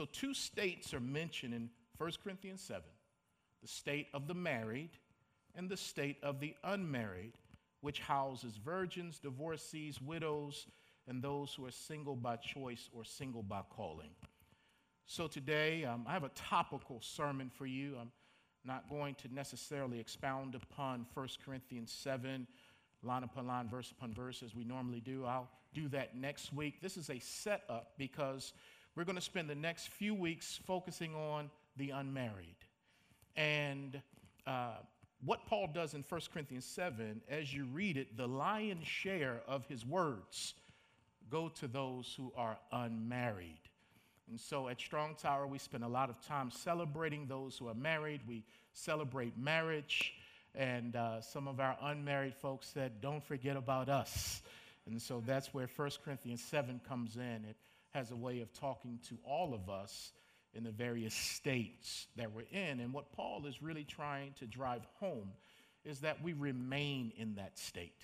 So, two states are mentioned in 1 Corinthians 7 the state of the married and the state of the unmarried, which houses virgins, divorcees, widows, and those who are single by choice or single by calling. So today, um, I have a topical sermon for you. I'm not going to necessarily expound upon 1 Corinthians 7, line upon line, verse upon verse, as we normally do. I'll do that next week. This is a setup because we're going to spend the next few weeks focusing on the unmarried. And uh, what Paul does in 1 Corinthians 7, as you read it, the lion's share of his words go to those who are unmarried. And so at Strong Tower, we spend a lot of time celebrating those who are married. We celebrate marriage. And uh, some of our unmarried folks said, Don't forget about us. And so that's where 1 Corinthians 7 comes in. It has a way of talking to all of us in the various states that we're in. And what Paul is really trying to drive home is that we remain in that state.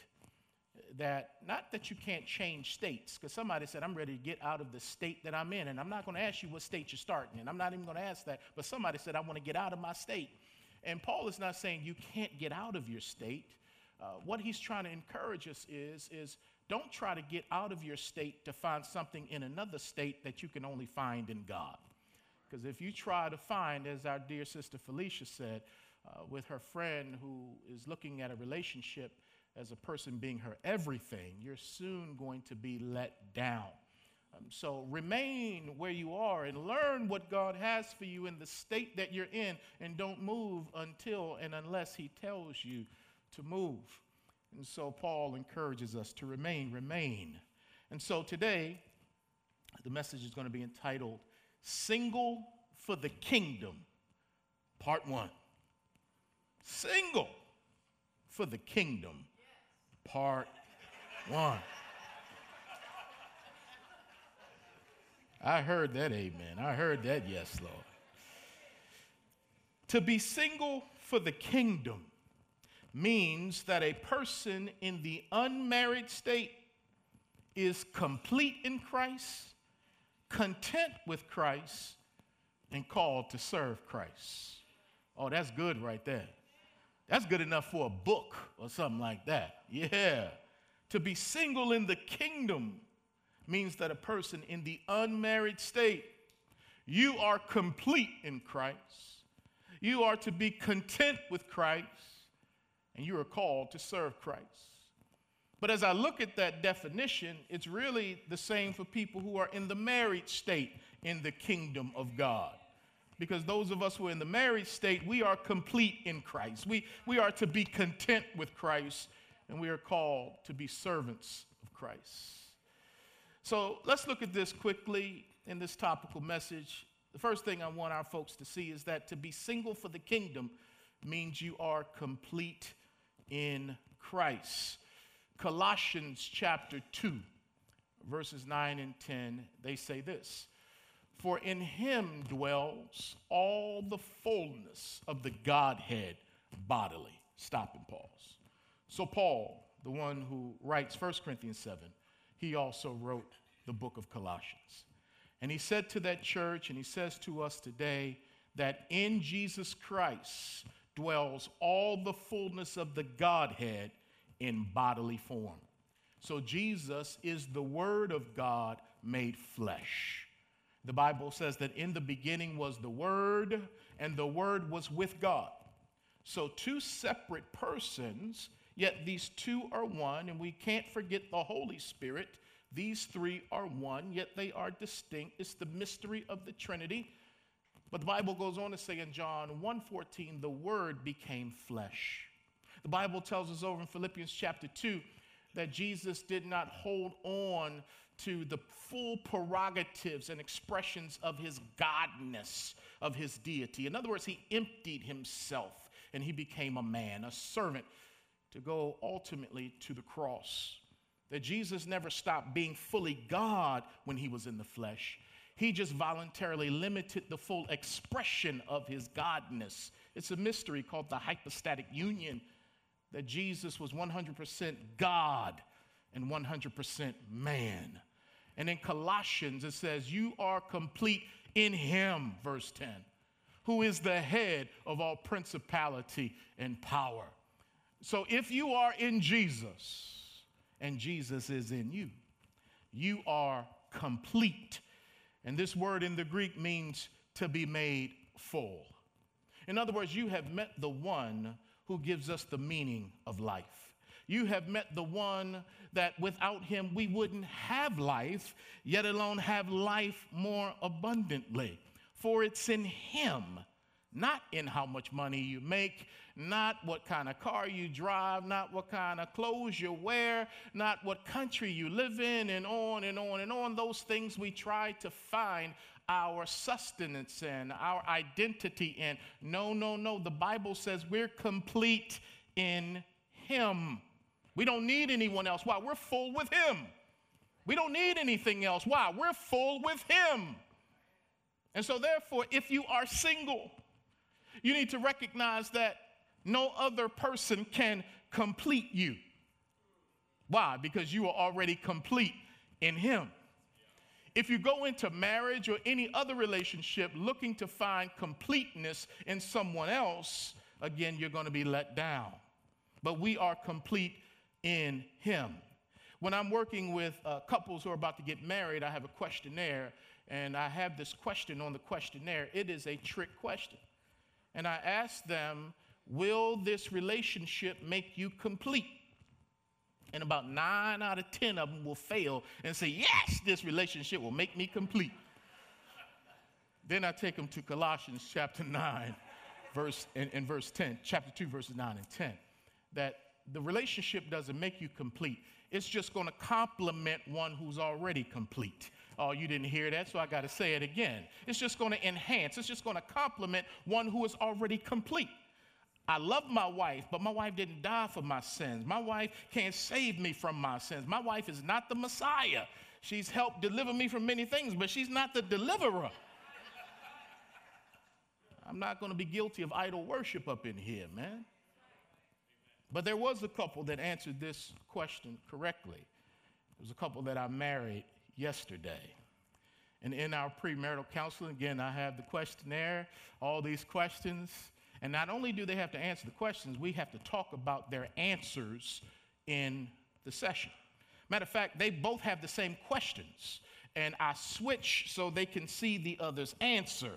That not that you can't change states, because somebody said, I'm ready to get out of the state that I'm in. And I'm not going to ask you what state you're starting in. I'm not even going to ask that. But somebody said, I want to get out of my state. And Paul is not saying you can't get out of your state. Uh, what he's trying to encourage us is, is don't try to get out of your state to find something in another state that you can only find in God. Because if you try to find, as our dear sister Felicia said, uh, with her friend who is looking at a relationship as a person being her everything, you're soon going to be let down. Um, so remain where you are and learn what God has for you in the state that you're in, and don't move until and unless He tells you to move. And so Paul encourages us to remain, remain. And so today, the message is going to be entitled Single for the Kingdom, Part One. Single for the Kingdom, Part One. I heard that amen. I heard that yes, Lord. To be single for the kingdom means that a person in the unmarried state is complete in Christ content with Christ, and called to serve Christ. Oh, that's good right there. That's good enough for a book or something like that. Yeah. To be single in the kingdom means that a person in the unmarried state, you are complete in Christ. You are to be content with Christ, and you are called to serve Christ. But as I look at that definition, it's really the same for people who are in the married state in the kingdom of God. Because those of us who are in the married state, we are complete in Christ. We, we are to be content with Christ, and we are called to be servants of Christ. So let's look at this quickly in this topical message. The first thing I want our folks to see is that to be single for the kingdom means you are complete in Christ. Colossians chapter 2, verses 9 and 10, they say this For in him dwells all the fullness of the Godhead bodily. Stop and pause. So, Paul, the one who writes 1 Corinthians 7, he also wrote the book of Colossians. And he said to that church, and he says to us today, that in Jesus Christ dwells all the fullness of the Godhead in bodily form. So Jesus is the Word of God made flesh. The Bible says that in the beginning was the Word, and the Word was with God. So, two separate persons, yet these two are one, and we can't forget the Holy Spirit. These three are one, yet they are distinct. It's the mystery of the Trinity. But the Bible goes on to say in John 1:14, the word became flesh the Bible tells us over in Philippians chapter 2 that Jesus did not hold on to the full prerogatives and expressions of his godness, of his deity. In other words, he emptied himself and he became a man, a servant, to go ultimately to the cross. That Jesus never stopped being fully God when he was in the flesh. He just voluntarily limited the full expression of his godness. It's a mystery called the hypostatic union that Jesus was 100% God and 100% man. And in Colossians, it says, You are complete in him, verse 10, who is the head of all principality and power. So if you are in Jesus and Jesus is in you, you are complete. And this word in the Greek means to be made full. In other words, you have met the one who gives us the meaning of life. You have met the one that without him we wouldn't have life, yet alone have life more abundantly. For it's in him, not in how much money you make, not what kind of car you drive, not what kind of clothes you wear, not what country you live in, and on and on and on. Those things we try to find our sustenance in, our identity in. No, no, no. The Bible says we're complete in Him. We don't need anyone else. Why? We're full with Him. We don't need anything else. Why? We're full with Him. And so, therefore, if you are single, you need to recognize that no other person can complete you. Why? Because you are already complete in Him. If you go into marriage or any other relationship looking to find completeness in someone else, again, you're going to be let down. But we are complete in Him. When I'm working with uh, couples who are about to get married, I have a questionnaire, and I have this question on the questionnaire. It is a trick question. And I ask them, Will this relationship make you complete? and about nine out of 10 of them will fail and say, Yes, this relationship will make me complete. then I take them to Colossians chapter 9, verse, in, in verse 10, chapter 2, verses 9 and 10, that the relationship doesn't make you complete. It's just going to complement one who's already complete. Oh, you didn't hear that, so I got to say it again. It's just going to enhance, it's just going to complement one who is already complete. I love my wife, but my wife didn't die for my sins. My wife can't save me from my sins. My wife is not the Messiah. She's helped deliver me from many things, but she's not the deliverer. I'm not going to be guilty of idol worship up in here, man. But there was a couple that answered this question correctly. There was a couple that I married yesterday. And in our premarital counseling, again, I have the questionnaire, all these questions. And not only do they have to answer the questions, we have to talk about their answers in the session. Matter of fact, they both have the same questions, and I switch so they can see the other's answer.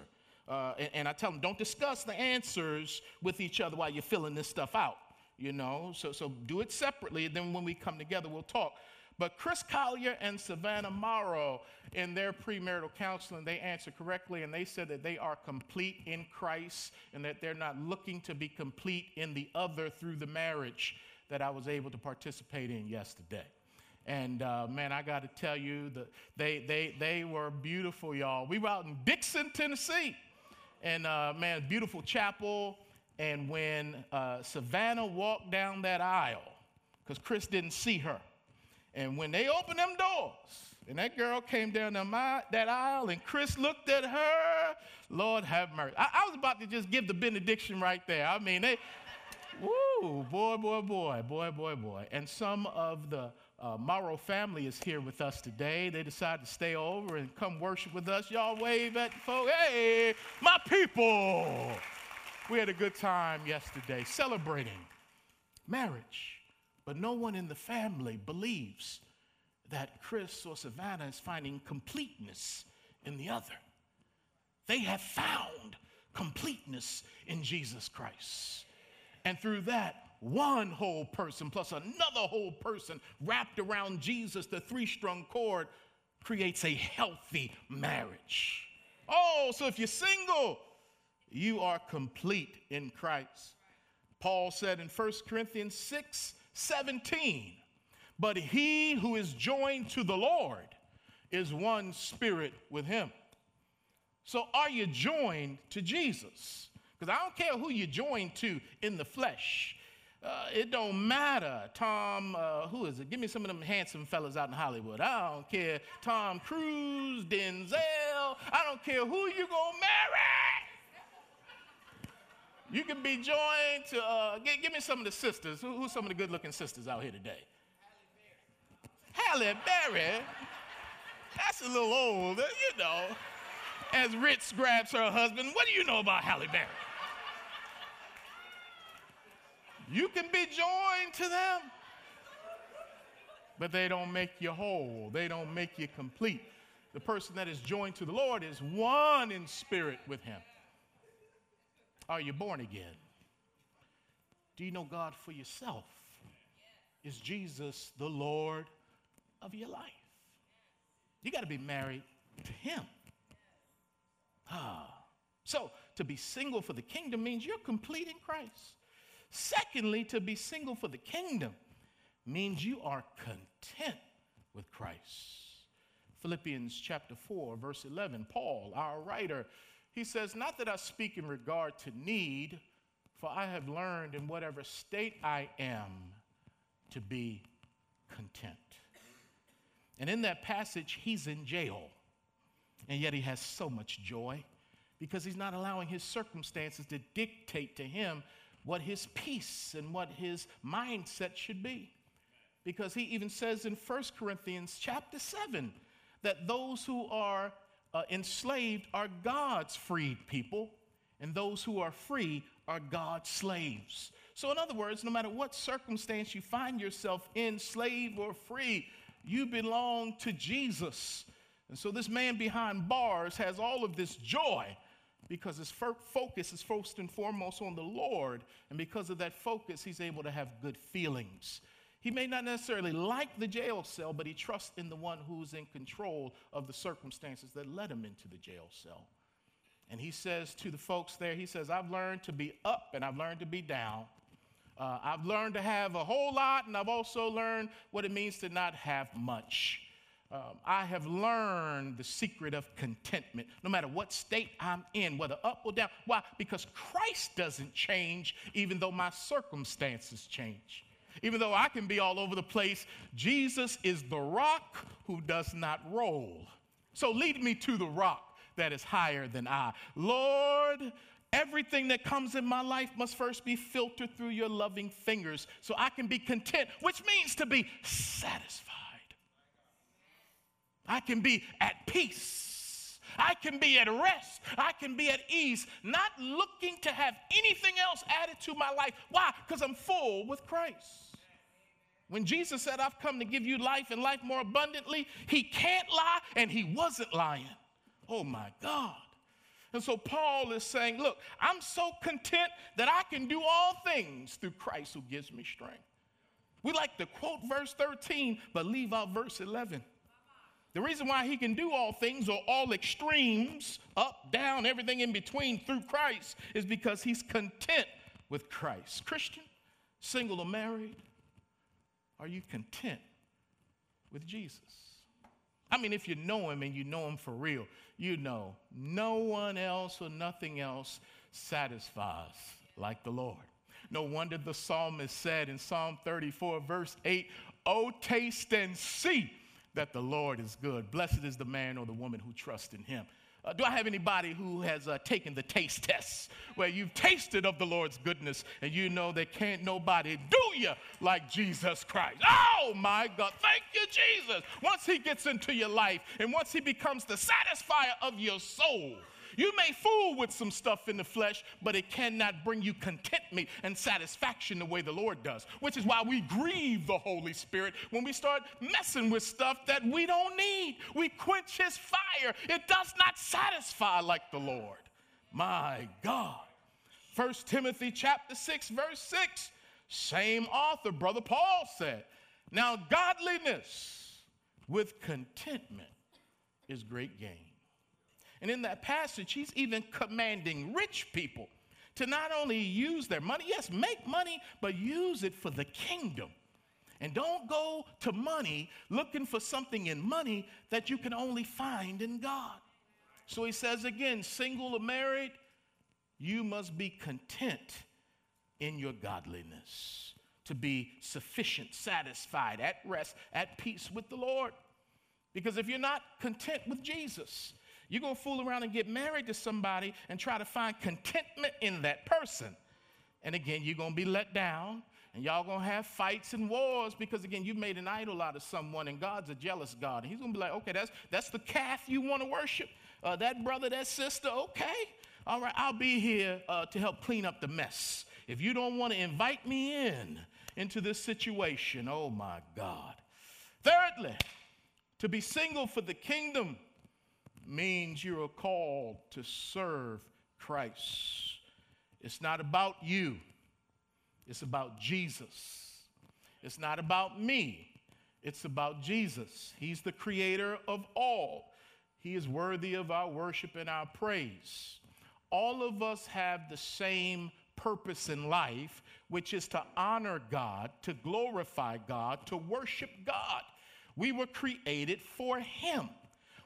Uh, and, and I tell them, don't discuss the answers with each other while you're filling this stuff out, you know? So, so do it separately, and then when we come together, we'll talk. But Chris Collier and Savannah Morrow, in their premarital counseling, they answered correctly and they said that they are complete in Christ and that they're not looking to be complete in the other through the marriage that I was able to participate in yesterday. And uh, man, I got to tell you, the, they, they, they were beautiful, y'all. We were out in Dickson, Tennessee. And uh, man, beautiful chapel. And when uh, Savannah walked down that aisle, because Chris didn't see her, and when they opened them doors, and that girl came down that aisle, and Chris looked at her, Lord have mercy. I, I was about to just give the benediction right there. I mean, they, woo, boy, boy, boy, boy, boy, boy. And some of the uh, Morrow family is here with us today. They decided to stay over and come worship with us. Y'all wave at the folks. Hey, my people. We had a good time yesterday celebrating marriage. But no one in the family believes that Chris or Savannah is finding completeness in the other. They have found completeness in Jesus Christ. And through that, one whole person plus another whole person wrapped around Jesus, the three strung cord, creates a healthy marriage. Oh, so if you're single, you are complete in Christ. Paul said in 1 Corinthians 6 17. But he who is joined to the Lord is one spirit with him. So are you joined to Jesus? Because I don't care who you join to in the flesh. Uh, it don't matter. Tom, uh, who is it? Give me some of them handsome fellas out in Hollywood. I don't care. Tom Cruise, Denzel. I don't care who you gonna marry. You can be joined to, uh, give, give, me some of the sisters. Who, who's some of the good looking sisters out here today? Halle Berry. That's a little old, you know. as Ritz grabs her husband, what do you know about Halle Berry? You can be joined to them, but they don't make you whole, they don't make you complete. The person that is joined to the Lord is one in spirit with Him. Are you born again? Do you know God for yourself? Is Jesus the Lord of your life? You got to be married to Him. Ah. So, to be single for the kingdom means you're complete in Christ. Secondly, to be single for the kingdom means you are content with Christ. Philippians chapter 4, verse 11, Paul, our writer, he says, Not that I speak in regard to need, for I have learned in whatever state I am to be content. And in that passage, he's in jail, and yet he has so much joy because he's not allowing his circumstances to dictate to him what his peace and what his mindset should be. Because he even says in 1 Corinthians chapter 7 that those who are uh, enslaved are God's freed people, and those who are free are God's slaves. So, in other words, no matter what circumstance you find yourself in, slave or free, you belong to Jesus. And so, this man behind bars has all of this joy because his focus is first and foremost on the Lord. And because of that focus, he's able to have good feelings. He may not necessarily like the jail cell, but he trusts in the one who's in control of the circumstances that led him into the jail cell. And he says to the folks there, he says, I've learned to be up and I've learned to be down. Uh, I've learned to have a whole lot, and I've also learned what it means to not have much. Um, I have learned the secret of contentment, no matter what state I'm in, whether up or down. Why? Because Christ doesn't change, even though my circumstances change. Even though I can be all over the place, Jesus is the rock who does not roll. So lead me to the rock that is higher than I. Lord, everything that comes in my life must first be filtered through your loving fingers so I can be content, which means to be satisfied. I can be at peace. I can be at rest. I can be at ease, not looking to have anything else added to my life. Why? Because I'm full with Christ. When Jesus said, I've come to give you life and life more abundantly, he can't lie and he wasn't lying. Oh my God. And so Paul is saying, Look, I'm so content that I can do all things through Christ who gives me strength. We like to quote verse 13, but leave out verse 11. The reason why he can do all things or all extremes, up, down, everything in between through Christ, is because he's content with Christ. Christian, single or married, are you content with Jesus? I mean, if you know him and you know him for real, you know no one else or nothing else satisfies like the Lord. No wonder the psalmist said in Psalm 34, verse 8, Oh, taste and see that the Lord is good. Blessed is the man or the woman who trusts in him. Uh, do I have anybody who has uh, taken the taste test where you've tasted of the Lord's goodness and you know that can't nobody do you like Jesus Christ? Oh my God, thank you, Jesus. Once He gets into your life and once He becomes the satisfier of your soul, you may fool with some stuff in the flesh, but it cannot bring you contentment and satisfaction the way the Lord does, which is why we grieve the Holy Spirit when we start messing with stuff that we don't need. We quench His fire, it does not satisfy like the Lord. My God. 1 Timothy chapter 6 verse 6 same author brother Paul said now godliness with contentment is great gain and in that passage, he's even commanding rich people to not only use their money, yes, make money, but use it for the kingdom. And don't go to money looking for something in money that you can only find in God. So he says again, single or married, you must be content in your godliness, to be sufficient, satisfied, at rest, at peace with the Lord. Because if you're not content with Jesus, you're going to fool around and get married to somebody and try to find contentment in that person. And again, you're going to be let down and y'all going to have fights and wars because again, you've made an idol out of someone and God's a jealous God. And he's going to be like, okay, that's, that's the calf you want to worship. Uh, that brother, that sister, okay. All right, I'll be here uh, to help clean up the mess. If you don't want to invite me in into this situation, oh my God. Thirdly, to be single for the kingdom means you are called to serve Christ. It's not about you, it's about Jesus. It's not about me, it's about Jesus. He's the creator of all. He is worthy of our worship and our praise. All of us have the same purpose in life, which is to honor God, to glorify God, to worship God. We were created for Him.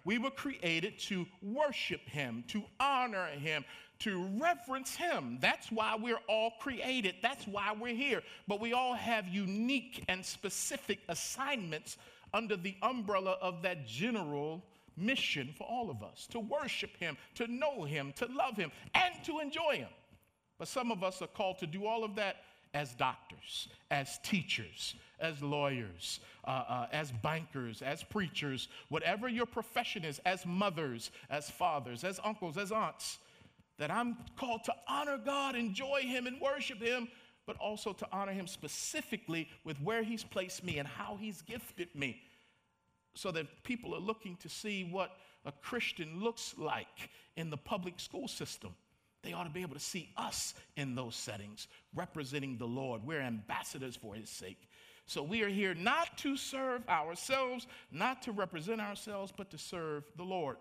We were created to worship Him, to honor Him, to reverence Him. That's why we're all created. That's why we're here. But we all have unique and specific assignments under the umbrella of that general mission for all of us to worship Him, to know Him, to love Him, and to enjoy Him. But some of us are called to do all of that as doctors, as teachers, as lawyers, uh, uh, as bankers, as preachers, whatever your profession is, as mothers, as fathers, as uncles, as aunts, that I'm called to honor God, enjoy Him, and worship Him, but also to honor Him specifically with where He's placed me and how He's gifted me. So that people are looking to see what a Christian looks like in the public school system. They ought to be able to see us in those settings, representing the Lord. We're ambassadors for His sake. So we are here not to serve ourselves, not to represent ourselves, but to serve the Lord.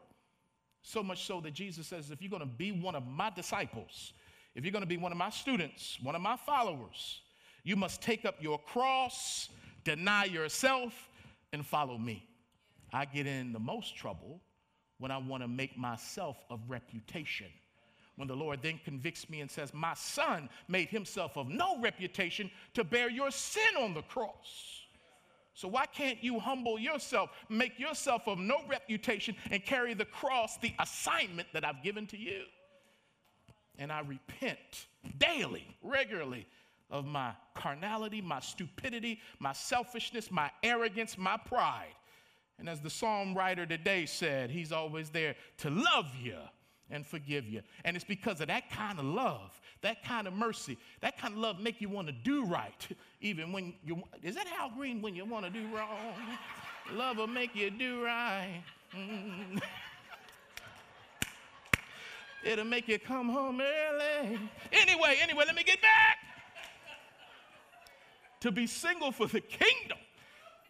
So much so that Jesus says, if you're going to be one of my disciples, if you're going to be one of my students, one of my followers, you must take up your cross, deny yourself, and follow me. I get in the most trouble when I want to make myself of reputation. When the Lord then convicts me and says, My son made himself of no reputation to bear your sin on the cross. So why can't you humble yourself, make yourself of no reputation, and carry the cross, the assignment that I've given to you? And I repent daily, regularly of my carnality, my stupidity, my selfishness, my arrogance, my pride. And as the psalm writer today said, he's always there to love you and forgive you. And it's because of that kind of love, that kind of mercy, that kind of love make you want to do right, even when you. Is that Al Green when you want to do wrong? love will make you do right. Mm. It'll make you come home early. Anyway, anyway, let me get back. to be single for the kingdom,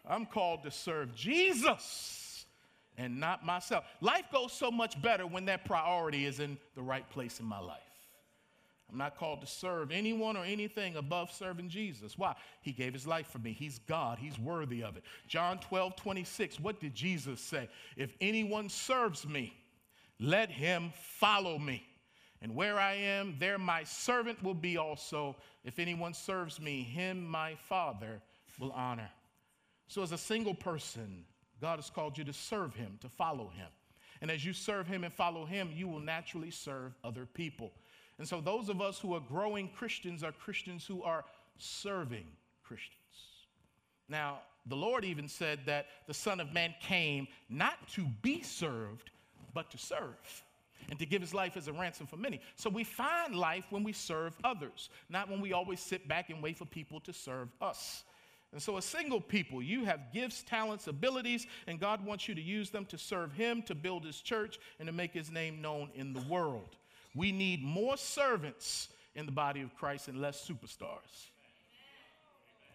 I'm called to serve Jesus and not myself. Life goes so much better when that priority is in the right place in my life. I'm not called to serve anyone or anything above serving Jesus. Why? He gave his life for me. He's God. He's worthy of it. John 12, 26. What did Jesus say? If anyone serves me, let him follow me. And where I am, there my servant will be also. If anyone serves me, him my Father will honor. So, as a single person, God has called you to serve Him, to follow Him. And as you serve Him and follow Him, you will naturally serve other people. And so, those of us who are growing Christians are Christians who are serving Christians. Now, the Lord even said that the Son of Man came not to be served, but to serve and to give his life as a ransom for many. So we find life when we serve others, not when we always sit back and wait for people to serve us. And so, as single people, you have gifts, talents, abilities, and God wants you to use them to serve Him, to build His church, and to make His name known in the world. We need more servants in the body of Christ and less superstars.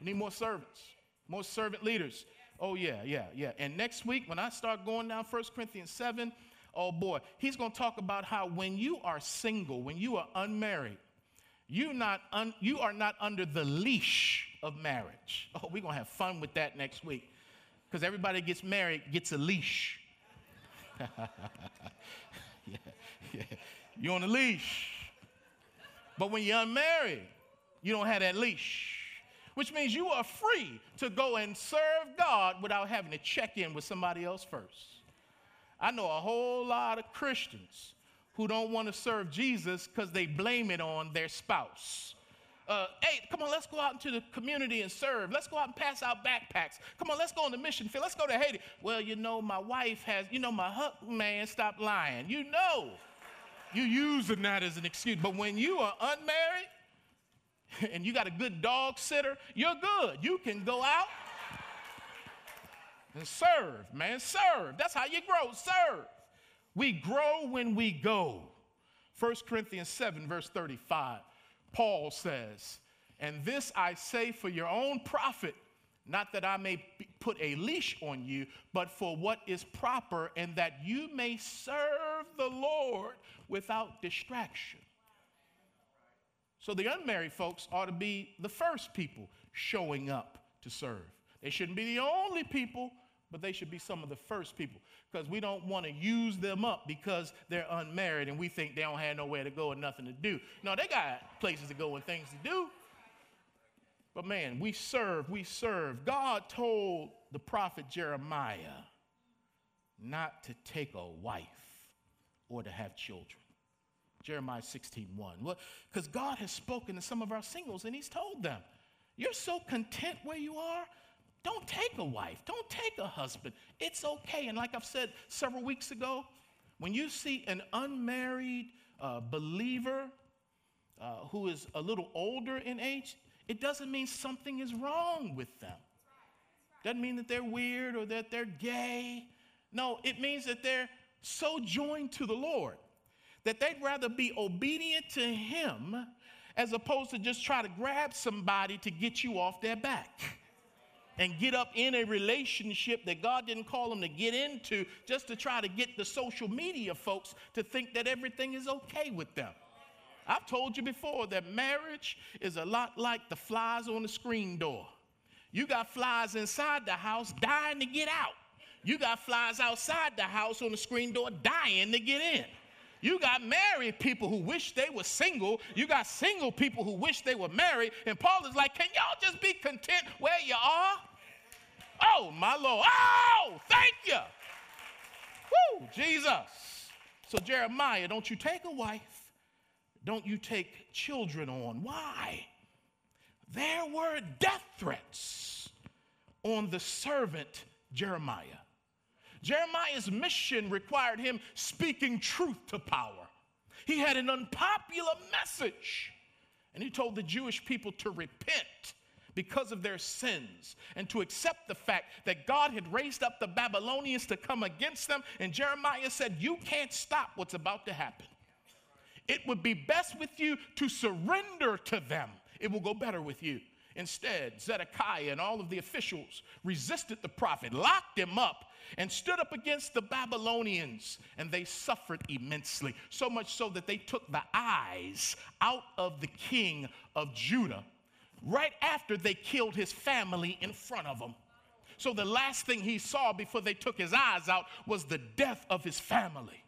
We need more servants, more servant leaders. Oh, yeah, yeah, yeah. And next week, when I start going down 1 Corinthians 7, oh boy, he's going to talk about how when you are single, when you are unmarried, you, not un, you are not under the leash of marriage. Oh, we're going to have fun with that next week because everybody gets married gets a leash. yeah, yeah. You're on a leash. But when you're unmarried, you don't have that leash, which means you are free to go and serve God without having to check in with somebody else first. I know a whole lot of Christians who don't want to serve Jesus because they blame it on their spouse Uh, hey, come on, let's go out into the community and serve. Let's go out and pass out backpacks. Come on, let's go on the mission field. Let's go to Haiti. Well, you know, my wife has, you know, my husband, man, stop lying. You know, you using that as an excuse. But when you are unmarried and you got a good dog sitter, you're good. You can go out and serve, man, serve. That's how you grow, serve. We grow when we go. 1 Corinthians 7, verse 35. Paul says, And this I say for your own profit, not that I may put a leash on you, but for what is proper, and that you may serve the Lord without distraction. So the unmarried folks ought to be the first people showing up to serve. They shouldn't be the only people, but they should be some of the first people because we don't want to use them up because they're unmarried and we think they don't have nowhere to go and nothing to do. No, they got places to go and things to do. But man, we serve, we serve. God told the prophet Jeremiah not to take a wife or to have children. Jeremiah 16, 1. Because God has spoken to some of our singles and he's told them, You're so content where you are don't take a wife, don't take a husband. It's okay. And like I've said several weeks ago, when you see an unmarried uh, believer uh, who is a little older in age, it doesn't mean something is wrong with them. Doesn't mean that they're weird or that they're gay. No, it means that they're so joined to the Lord that they'd rather be obedient to Him as opposed to just try to grab somebody to get you off their back and get up in a relationship that God didn't call them to get into just to try to get the social media folks to think that everything is okay with them. I've told you before that marriage is a lot like the flies on the screen door. You got flies inside the house dying to get out. You got flies outside the house on the screen door dying to get in. You got married people who wish they were single. You got single people who wish they were married. And Paul is like, can y'all just be content where you are? Oh, my Lord. Oh, thank you. Woo, Jesus. So, Jeremiah, don't you take a wife. Don't you take children on. Why? There were death threats on the servant Jeremiah. Jeremiah's mission required him speaking truth to power. He had an unpopular message, and he told the Jewish people to repent because of their sins and to accept the fact that God had raised up the Babylonians to come against them. And Jeremiah said, You can't stop what's about to happen. It would be best with you to surrender to them, it will go better with you. Instead, Zedekiah and all of the officials resisted the prophet, locked him up, and stood up against the Babylonians, and they suffered immensely. So much so that they took the eyes out of the king of Judah right after they killed his family in front of him. So the last thing he saw before they took his eyes out was the death of his family.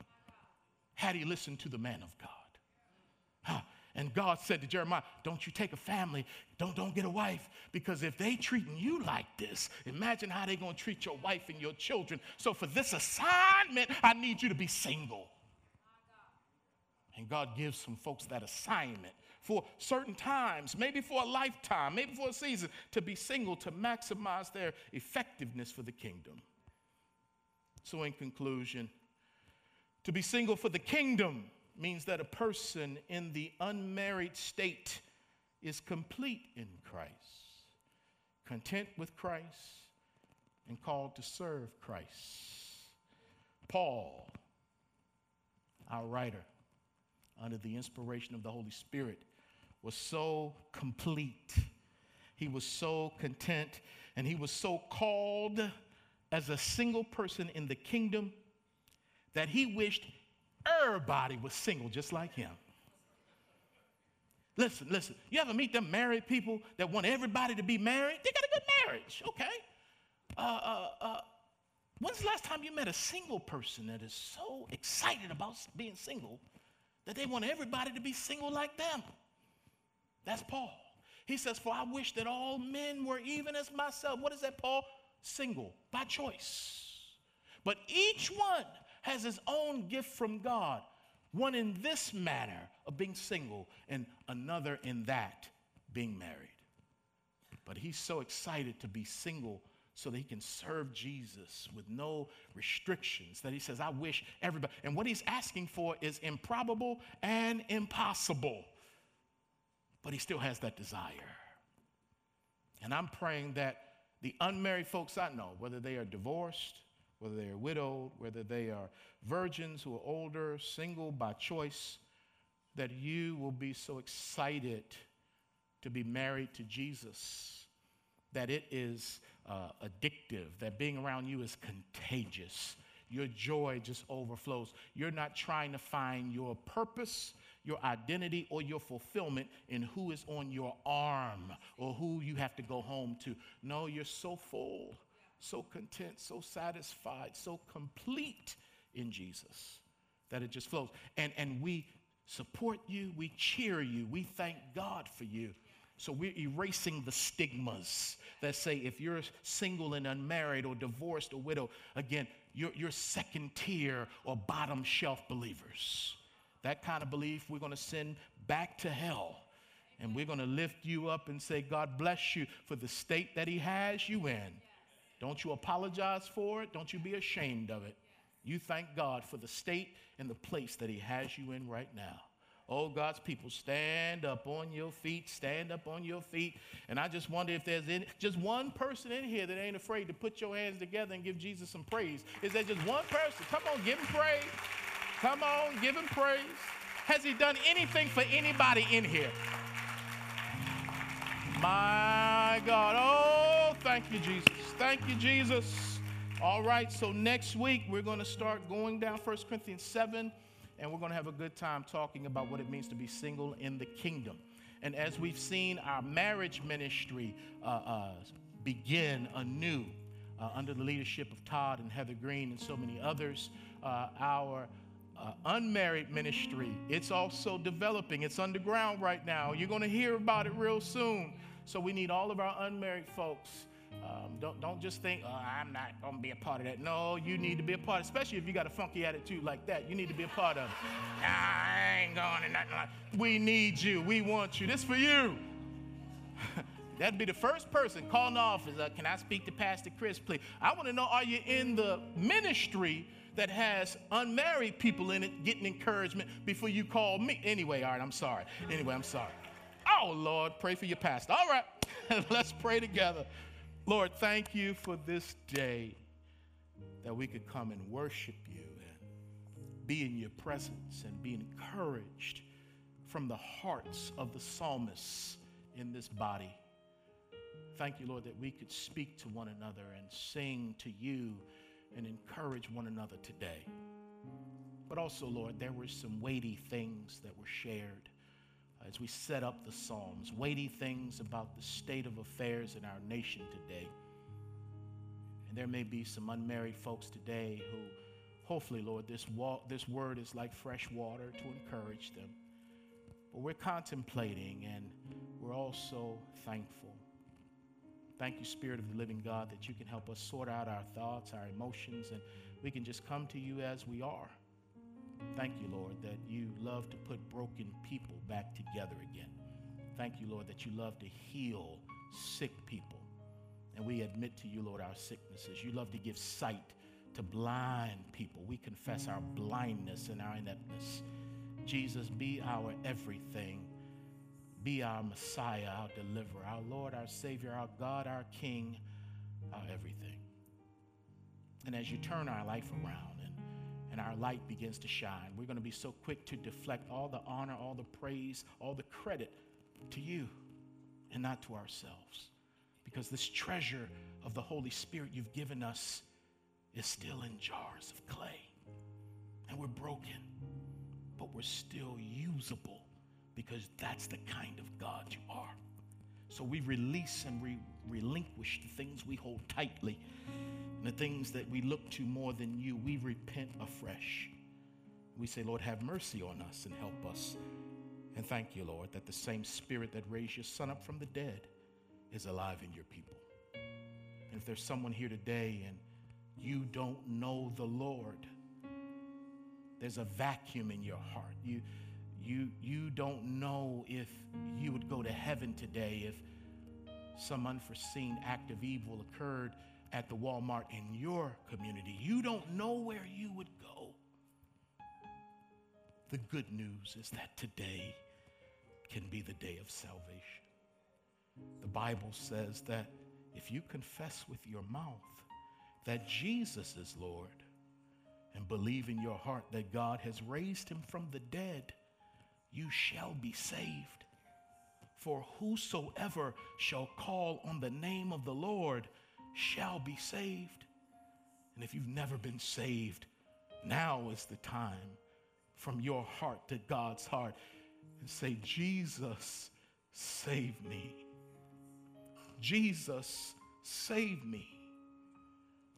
Had he listened to the man of God. And God said to Jeremiah, Don't you take a family, don't, don't get a wife, because if they treating you like this, imagine how they're gonna treat your wife and your children. So for this assignment, I need you to be single. And God gives some folks that assignment for certain times, maybe for a lifetime, maybe for a season, to be single to maximize their effectiveness for the kingdom. So, in conclusion, to be single for the kingdom means that a person in the unmarried state is complete in Christ, content with Christ, and called to serve Christ. Paul, our writer, under the inspiration of the Holy Spirit, was so complete. He was so content, and he was so called as a single person in the kingdom that he wished everybody was single just like him. Listen, listen. You ever meet them married people that want everybody to be married? They got a good marriage, okay? Uh, uh, uh, when's the last time you met a single person that is so excited about being single that they want everybody to be single like them? That's Paul. He says, For I wish that all men were even as myself. What is that, Paul? Single, by choice. But each one has his own gift from God. One in this manner of being single, and another in that being married. But he's so excited to be single so that he can serve Jesus with no restrictions. That he says, I wish everybody. And what he's asking for is improbable and impossible. But he still has that desire. And I'm praying that the unmarried folks I know, whether they are divorced, whether they are widowed, whether they are virgins who are older, single by choice, that you will be so excited to be married to Jesus that it is uh, addictive, that being around you is contagious. Your joy just overflows. You're not trying to find your purpose, your identity, or your fulfillment in who is on your arm or who you have to go home to. No, you're so full, so content, so satisfied, so complete in Jesus that it just flows. And, and we support you, we cheer you, we thank God for you. So we're erasing the stigmas that say if you're single and unmarried or divorced or widow, again, you're, you're second tier or bottom shelf believers. That kind of belief we're going to send back to hell. And we're going to lift you up and say, God bless you for the state that He has you in. Don't you apologize for it. Don't you be ashamed of it. You thank God for the state and the place that He has you in right now. Oh, God's people, stand up on your feet, stand up on your feet. And I just wonder if there's any, just one person in here that ain't afraid to put your hands together and give Jesus some praise. Is there just one person? Come on, give him praise. Come on, give him praise. Has he done anything for anybody in here? My God. Oh, thank you, Jesus. Thank you, Jesus. All right, so next week we're going to start going down 1 Corinthians 7 and we're going to have a good time talking about what it means to be single in the kingdom. And as we've seen our marriage ministry uh, uh, begin anew uh, under the leadership of Todd and Heather Green and so many others, uh, our uh, unmarried ministry, it's also developing. It's underground right now. You're going to hear about it real soon. So we need all of our unmarried folks um, don't, don't just think, oh, I'm not going to be a part of that. No, you need to be a part, especially if you got a funky attitude like that. You need to be a part of it. Nah, I ain't going to nothing like We need you. We want you. This for you. That'd be the first person calling the office. Uh, can I speak to Pastor Chris, please? I want to know are you in the ministry that has unmarried people in it getting encouragement before you call me? Anyway, all right, I'm sorry. Anyway, I'm sorry. Oh, Lord, pray for your pastor. All right, let's pray together. Lord, thank you for this day that we could come and worship you and be in your presence and be encouraged from the hearts of the psalmists in this body. Thank you, Lord, that we could speak to one another and sing to you and encourage one another today. But also, Lord, there were some weighty things that were shared as we set up the Psalms, weighty things about the state of affairs in our nation today. And there may be some unmarried folks today who, hopefully, Lord, this, this word is like fresh water to encourage them. But we're contemplating and we're also thankful. Thank you, Spirit of the living God, that you can help us sort out our thoughts, our emotions, and we can just come to you as we are. Thank you, Lord, that you love to put broken people back together again. Thank you, Lord, that you love to heal sick people. And we admit to you, Lord, our sicknesses. You love to give sight to blind people. We confess our blindness and our ineptness. Jesus, be our everything. Be our Messiah, our deliverer, our Lord, our Savior, our God, our King, our everything. And as you turn our life around, and our light begins to shine. We're going to be so quick to deflect all the honor, all the praise, all the credit to you and not to ourselves. Because this treasure of the Holy Spirit you've given us is still in jars of clay. And we're broken, but we're still usable because that's the kind of God you are. So we release and we relinquish the things we hold tightly and the things that we look to more than you, we repent afresh. We say, Lord, have mercy on us and help us. And thank you, Lord, that the same spirit that raised your son up from the dead is alive in your people. And if there's someone here today and you don't know the Lord, there's a vacuum in your heart. You, You, you don't know if you would go to heaven today if some unforeseen act of evil occurred at the Walmart in your community. You don't know where you would go. The good news is that today can be the day of salvation. The Bible says that if you confess with your mouth that Jesus is Lord and believe in your heart that God has raised him from the dead, you shall be saved. For whosoever shall call on the name of the Lord shall be saved. And if you've never been saved, now is the time from your heart to God's heart and say, Jesus, save me. Jesus, save me.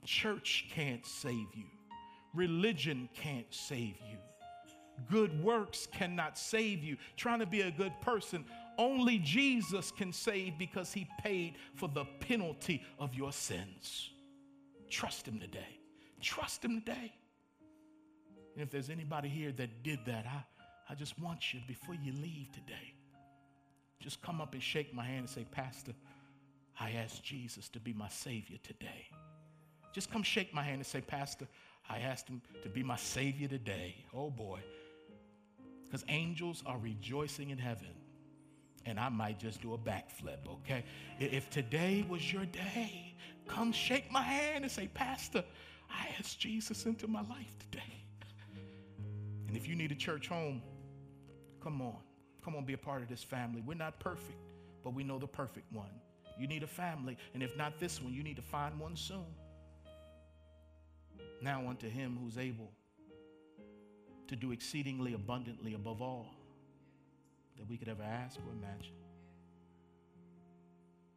Church can't save you. Religion can't save you. Good works cannot save you. Trying to be a good person, only Jesus can save because he paid for the penalty of your sins. Trust him today. Trust him today. And if there's anybody here that did that, I, I just want you, before you leave today, just come up and shake my hand and say, Pastor, I asked Jesus to be my Savior today. Just come shake my hand and say, Pastor, I asked him to be my Savior today. Oh boy. Because angels are rejoicing in heaven. And I might just do a backflip, okay? If today was your day, come shake my hand and say, Pastor, I asked Jesus into my life today. And if you need a church home, come on. Come on, be a part of this family. We're not perfect, but we know the perfect one. You need a family, and if not this one, you need to find one soon. Now unto him who's able to do exceedingly abundantly above all that we could ever ask or imagine.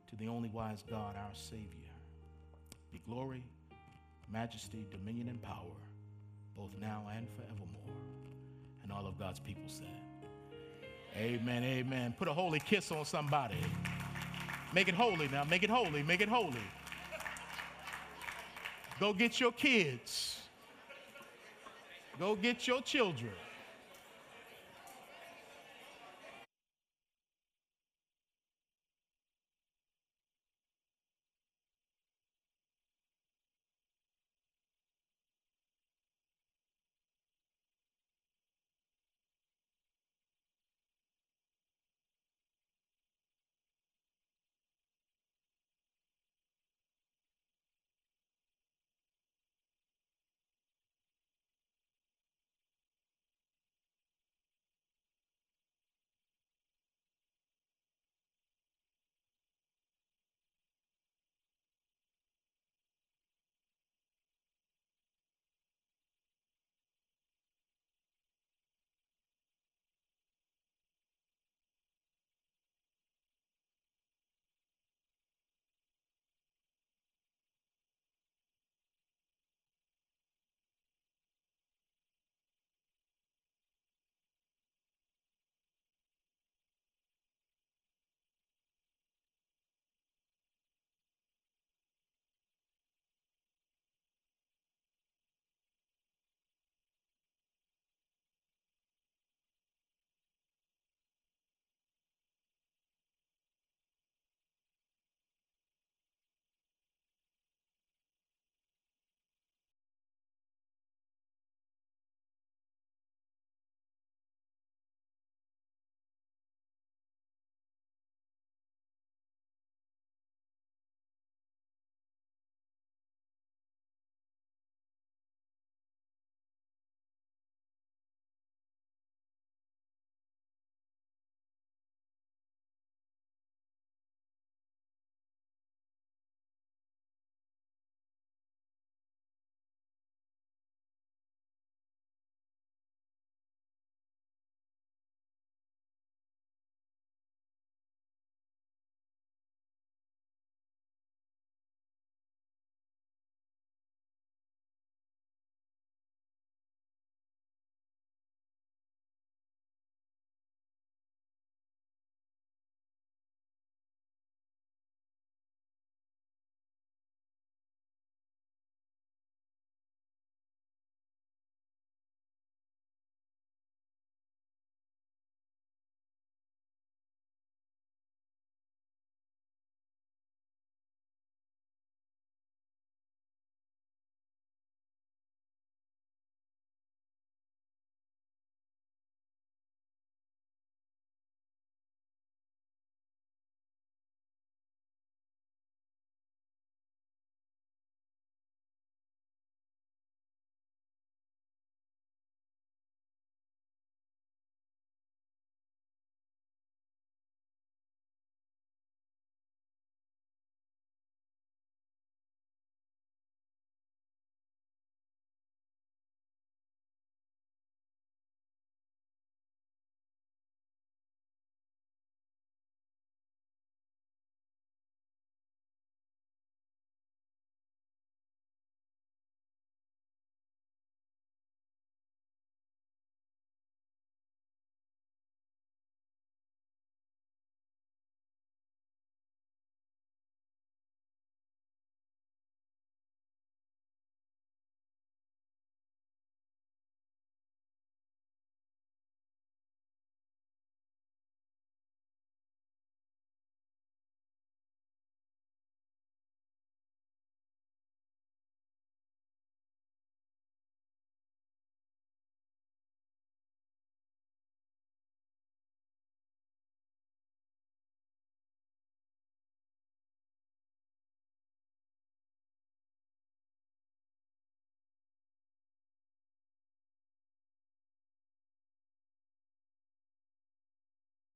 To the only wise God, our Savior, be glory, majesty, dominion, and power, both now and forevermore. And all of God's people said, Amen, amen. Put a holy kiss on somebody. Make it holy now. Make it holy. Make it holy. Go get your kids. Go get your children.